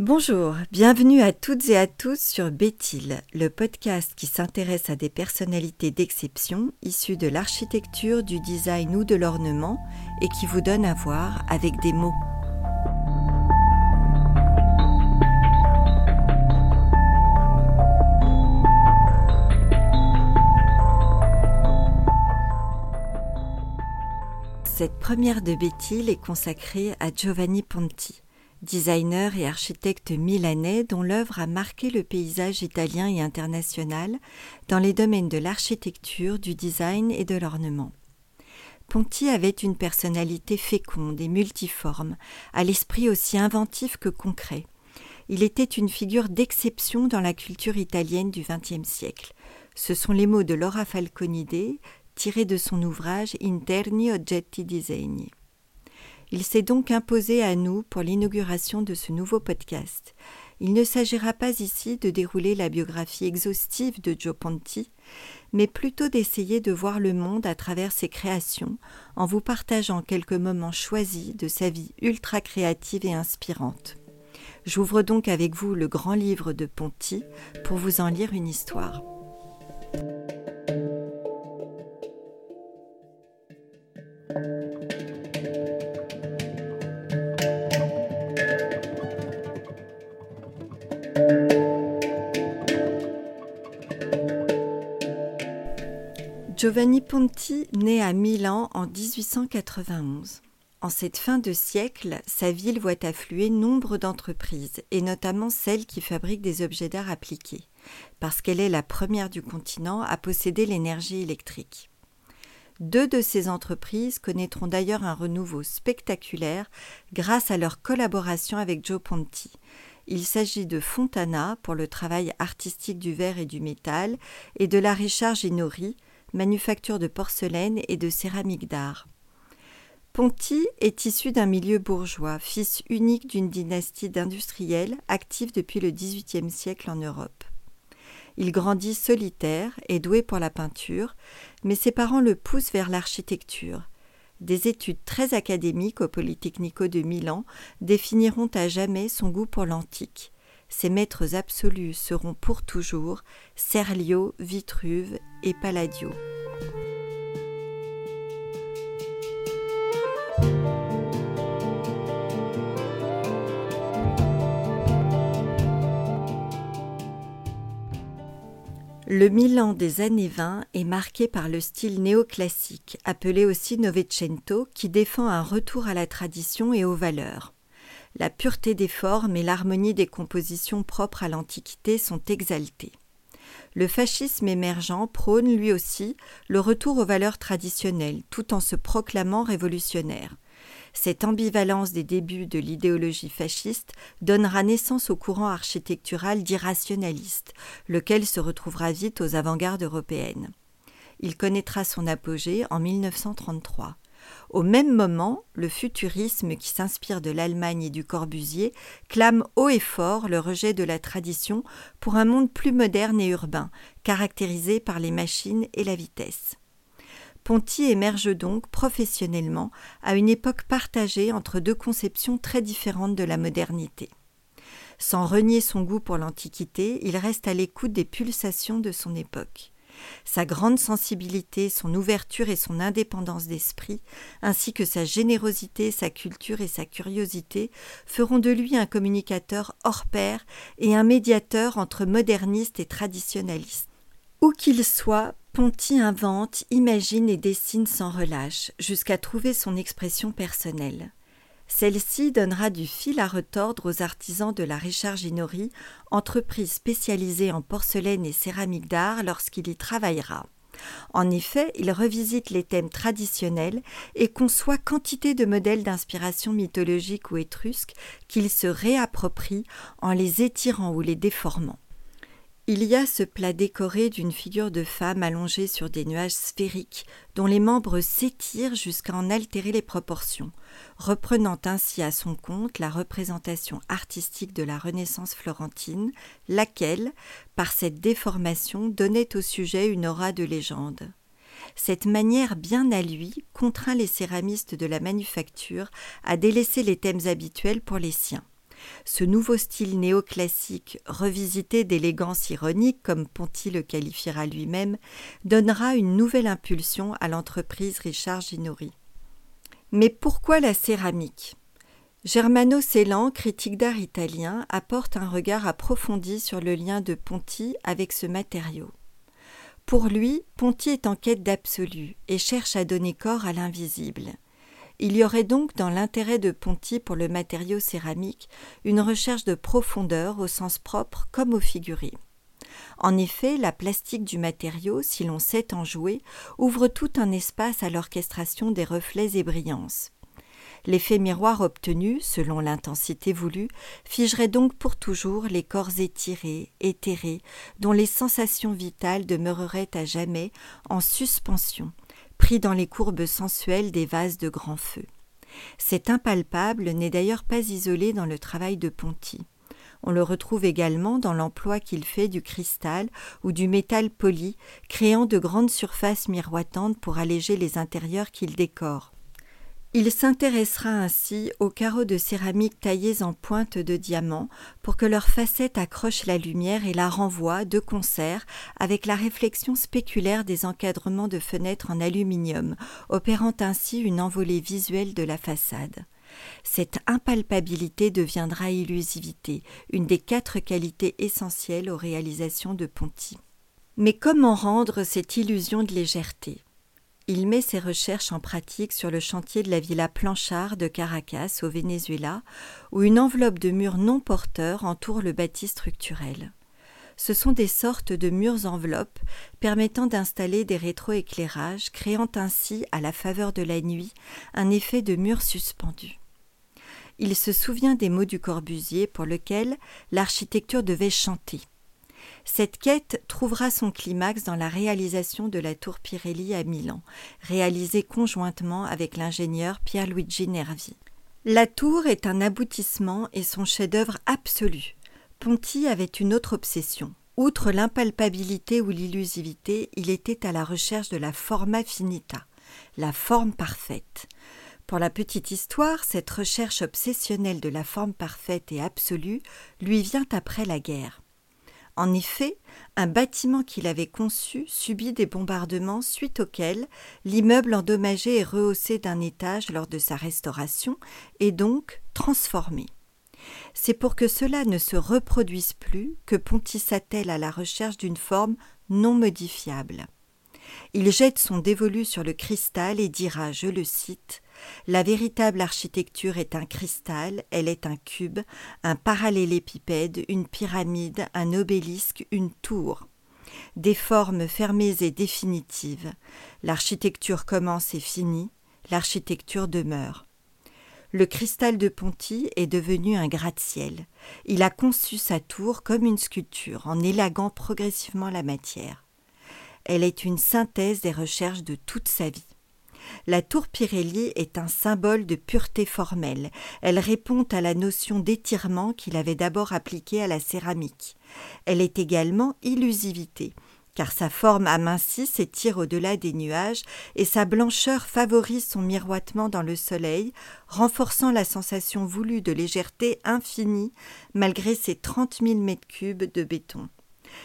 Bonjour, bienvenue à toutes et à tous sur Béthil, le podcast qui s'intéresse à des personnalités d'exception issues de l'architecture, du design ou de l'ornement et qui vous donne à voir avec des mots. Cette première de Béthil est consacrée à Giovanni Ponti, designer et architecte milanais dont l'œuvre a marqué le paysage italien et international dans les domaines de l'architecture, du design et de l'ornement. Ponti avait une personnalité féconde et multiforme, à l'esprit aussi inventif que concret. Il était une figure d'exception dans la culture italienne du XXe siècle. Ce sont les mots de Laura Falconide, tiré de son ouvrage Interni oggetti disegni. Il s'est donc imposé à nous pour l'inauguration de ce nouveau podcast. Il ne s'agira pas ici de dérouler la biographie exhaustive de Joe Ponti, mais plutôt d'essayer de voir le monde à travers ses créations en vous partageant quelques moments choisis de sa vie ultra créative et inspirante. J'ouvre donc avec vous le grand livre de Ponti pour vous en lire une histoire. Giovanni Ponti naît à Milan en 1891. En cette fin de siècle, sa ville voit affluer nombre d'entreprises, et notamment celles qui fabriquent des objets d'art appliqués, parce qu'elle est la première du continent à posséder l'énergie électrique. Deux de ces entreprises connaîtront d'ailleurs un renouveau spectaculaire grâce à leur collaboration avec Joe Ponti. Il s'agit de Fontana pour le travail artistique du verre et du métal et de la Richard Ginori, manufacture de porcelaine et de céramique d'art. Ponti est issu d'un milieu bourgeois, fils unique d'une dynastie d'industriels active depuis le XVIIIe siècle en Europe. Il grandit solitaire et doué pour la peinture, mais ses parents le poussent vers l'architecture. Des études très académiques au Polytechnico de Milan définiront à jamais son goût pour l'antique. Ses maîtres absolus seront pour toujours Serlio, Vitruve et Palladio. Le Milan des années 20 est marqué par le style néoclassique, appelé aussi Novecento, qui défend un retour à la tradition et aux valeurs. La pureté des formes et l'harmonie des compositions propres à l'Antiquité sont exaltées. Le fascisme émergent prône lui aussi le retour aux valeurs traditionnelles, tout en se proclamant révolutionnaire. Cette ambivalence des débuts de l'idéologie fasciste donnera naissance au courant architectural d'irrationaliste, lequel se retrouvera vite aux avant-gardes européennes. Il connaîtra son apogée en 1933. Au même moment, le futurisme qui s'inspire de l'Allemagne et du Corbusier clame haut et fort le rejet de la tradition pour un monde plus moderne et urbain, caractérisé par les machines et la vitesse. Ponty émerge donc professionnellement à une époque partagée entre deux conceptions très différentes de la modernité. Sans renier son goût pour l'Antiquité, il reste à l'écoute des pulsations de son époque. Sa grande sensibilité, son ouverture et son indépendance d'esprit, ainsi que sa générosité, sa culture et sa curiosité, feront de lui un communicateur hors pair et un médiateur entre modernistes et traditionnalistes. Où qu'il soit, Ponty invente, imagine et dessine sans relâche, jusqu'à trouver son expression personnelle. Celle-ci donnera du fil à retordre aux artisans de la Richard Ginori, entreprise spécialisée en porcelaine et céramique d'art lorsqu'il y travaillera. En effet, il revisite les thèmes traditionnels et conçoit quantité de modèles d'inspiration mythologique ou étrusque qu'il se réapproprie en les étirant ou les déformant. Il y a ce plat décoré d'une figure de femme allongée sur des nuages sphériques, dont les membres s'étirent jusqu'à en altérer les proportions, reprenant ainsi à son compte la représentation artistique de la Renaissance florentine, laquelle, par cette déformation, donnait au sujet une aura de légende. Cette manière bien à lui contraint les céramistes de la manufacture à délaisser les thèmes habituels pour les siens. Ce nouveau style néoclassique, revisité d'élégance ironique, comme Ponty le qualifiera lui-même, donnera une nouvelle impulsion à l'entreprise Richard Ginori. Mais pourquoi la céramique? Germano Celan, critique d'art italien, apporte un regard approfondi sur le lien de Ponty avec ce matériau. Pour lui, Ponty est en quête d'absolu et cherche à donner corps à l'invisible. Il y aurait donc dans l'intérêt de Ponty pour le matériau céramique une recherche de profondeur au sens propre comme au figuré. En effet, la plastique du matériau, si l'on sait en jouer, ouvre tout un espace à l'orchestration des reflets et brillances. L'effet miroir obtenu, selon l'intensité voulue, figerait donc pour toujours les corps étirés, éthérés, dont les sensations vitales demeureraient à jamais en suspension, pris dans les courbes sensuelles des vases de grand feu. Cet impalpable n'est d'ailleurs pas isolé dans le travail de Ponty. On le retrouve également dans l'emploi qu'il fait du cristal ou du métal poli, créant de grandes surfaces miroitantes pour alléger les intérieurs qu'il décore. Il s'intéressera ainsi aux carreaux de céramique taillés en pointe de diamant pour que leurs facettes accrochent la lumière et la renvoient de concert avec la réflexion spéculaire des encadrements de fenêtres en aluminium, opérant ainsi une envolée visuelle de la façade. Cette impalpabilité deviendra illusivité, une des quatre qualités essentielles aux réalisations de Ponty. Mais comment rendre cette illusion de légèreté? Il met ses recherches en pratique sur le chantier de la villa Planchard de Caracas au Venezuela, où une enveloppe de murs non porteurs entoure le bâti structurel. Ce sont des sortes de murs enveloppes permettant d'installer des rétroéclairages, créant ainsi, à la faveur de la nuit, un effet de mur suspendu. Il se souvient des mots du Corbusier pour lequel l'architecture devait chanter. Cette quête trouvera son climax dans la réalisation de la tour Pirelli à Milan, réalisée conjointement avec l'ingénieur Pierluigi Nervi. La tour est un aboutissement et son chef-d'œuvre absolu. Ponty avait une autre obsession. Outre l'impalpabilité ou l'illusivité, il était à la recherche de la forma finita, la forme parfaite. Pour la petite histoire, cette recherche obsessionnelle de la forme parfaite et absolue lui vient après la guerre. En effet, un bâtiment qu'il avait conçu subit des bombardements suite auxquels l'immeuble endommagé est rehaussé d'un étage lors de sa restauration et donc transformé. C'est pour que cela ne se reproduise plus que Ponty s'attelle à la recherche d'une forme non modifiable. Il jette son dévolu sur le cristal et dira, je le cite, La véritable architecture est un cristal, elle est un cube, un parallélépipède, une pyramide, un obélisque, une tour. Des formes fermées et définitives. L'architecture commence et finit, l'architecture demeure. Le cristal de Ponty est devenu un gratte-ciel. Il a conçu sa tour comme une sculpture, en élaguant progressivement la matière. Elle est une synthèse des recherches de toute sa vie. La tour Pirelli est un symbole de pureté formelle. Elle répond à la notion d'étirement qu'il avait d'abord appliquée à la céramique. Elle est également illusivité, car sa forme amincit s'étire au-delà des nuages et sa blancheur favorise son miroitement dans le soleil, renforçant la sensation voulue de légèreté infinie malgré ses trente mille mètres cubes de béton.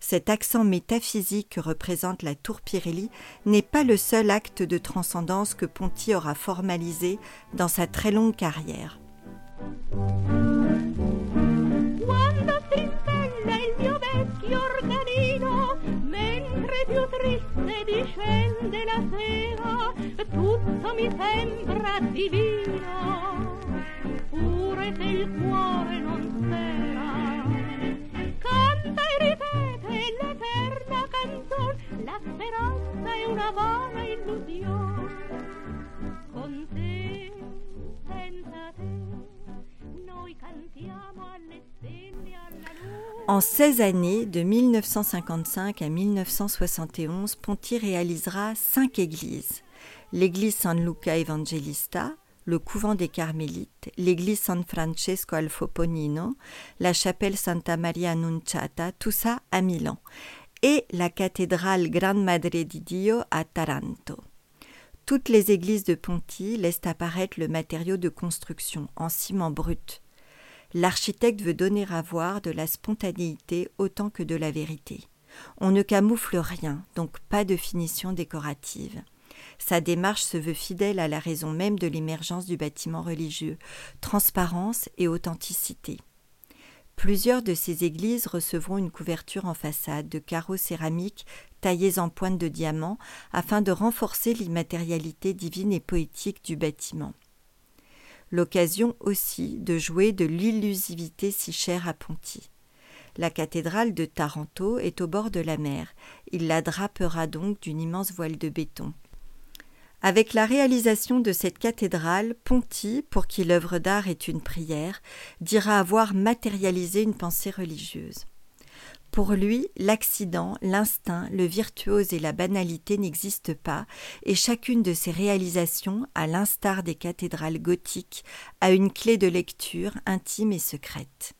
Cet accent métaphysique que représente la tour Pirelli n'est pas le seul acte de transcendance que Ponty aura formalisé dans sa très longue carrière. En 16 années, de 1955 à 1971, Ponty réalisera cinq églises. L'église San Luca Evangelista, le couvent des Carmélites, l'église San Francesco al Foponino, la chapelle Santa Maria Annunciata, tout ça à Milan, et la cathédrale Gran Madre di Dio à Taranto. Toutes les églises de Ponty laissent apparaître le matériau de construction en ciment brut. L'architecte veut donner à voir de la spontanéité autant que de la vérité. On ne camoufle rien, donc pas de finition décorative. Sa démarche se veut fidèle à la raison même de l'émergence du bâtiment religieux, transparence et authenticité. Plusieurs de ces églises recevront une couverture en façade de carreaux céramiques taillés en pointe de diamant afin de renforcer l'immatérialité divine et poétique du bâtiment. L'occasion aussi de jouer de l'illusivité si chère à Ponty. La cathédrale de Taranto est au bord de la mer. Il la drapera donc d'une immense voile de béton. Avec la réalisation de cette cathédrale, Ponty, pour qui l'œuvre d'art est une prière, dira avoir matérialisé une pensée religieuse. Pour lui, l'accident, l'instinct, le virtuose et la banalité n'existent pas, et chacune de ces réalisations, à l'instar des cathédrales gothiques, a une clé de lecture intime et secrète.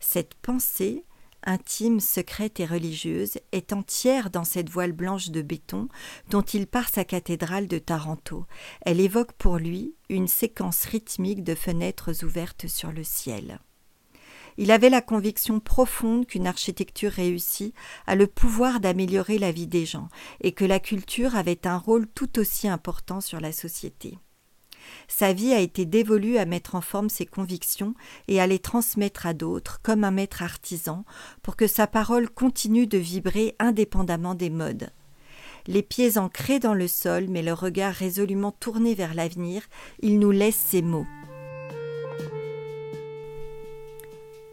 Cette pensée, intime, secrète et religieuse, est entière dans cette voile blanche de béton dont il part sa cathédrale de Taranto. Elle évoque pour lui une séquence rythmique de fenêtres ouvertes sur le ciel. Il avait la conviction profonde qu'une architecture réussie a le pouvoir d'améliorer la vie des gens et que la culture avait un rôle tout aussi important sur la société. Sa vie a été dévolue à mettre en forme ses convictions et à les transmettre à d'autres, comme un maître artisan, pour que sa parole continue de vibrer indépendamment des modes. Les pieds ancrés dans le sol, mais le regard résolument tourné vers l'avenir, il nous laisse ces mots.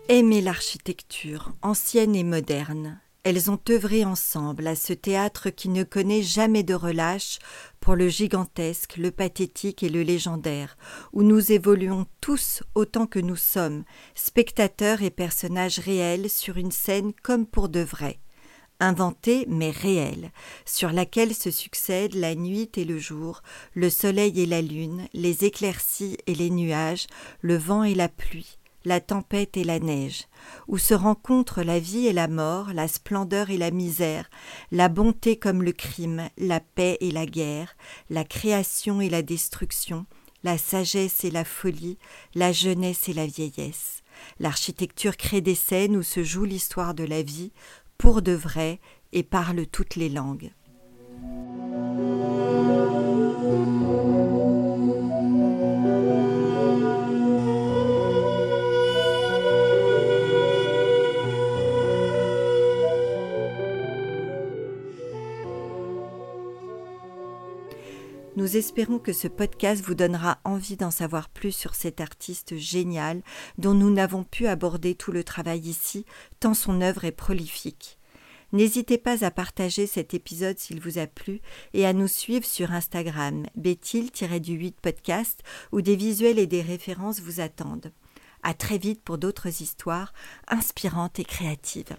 Aimer l'architecture, ancienne et moderne, elles ont œuvré ensemble à ce théâtre qui ne connaît jamais de relâche pour le gigantesque, le pathétique et le légendaire, où nous évoluons tous autant que nous sommes, spectateurs et personnages réels sur une scène comme pour de vrai, inventée mais réelle, sur laquelle se succèdent la nuit et le jour, le soleil et la lune, les éclaircies et les nuages, le vent et la pluie, la tempête et la neige, où se rencontrent la vie et la mort, la splendeur et la misère, la bonté comme le crime, la paix et la guerre, la création et la destruction, la sagesse et la folie, la jeunesse et la vieillesse. L'architecture crée des scènes où se joue l'histoire de la vie, pour de vrai, et parle toutes les langues. Nous espérons que ce podcast vous donnera envie d'en savoir plus sur cet artiste génial dont nous n'avons pu aborder tout le travail ici, tant son œuvre est prolifique. N'hésitez pas à partager cet épisode s'il vous a plu et à nous suivre sur Instagram, bétil-du8 podcast, où des visuels et des références vous attendent. À très vite pour d'autres histoires inspirantes et créatives.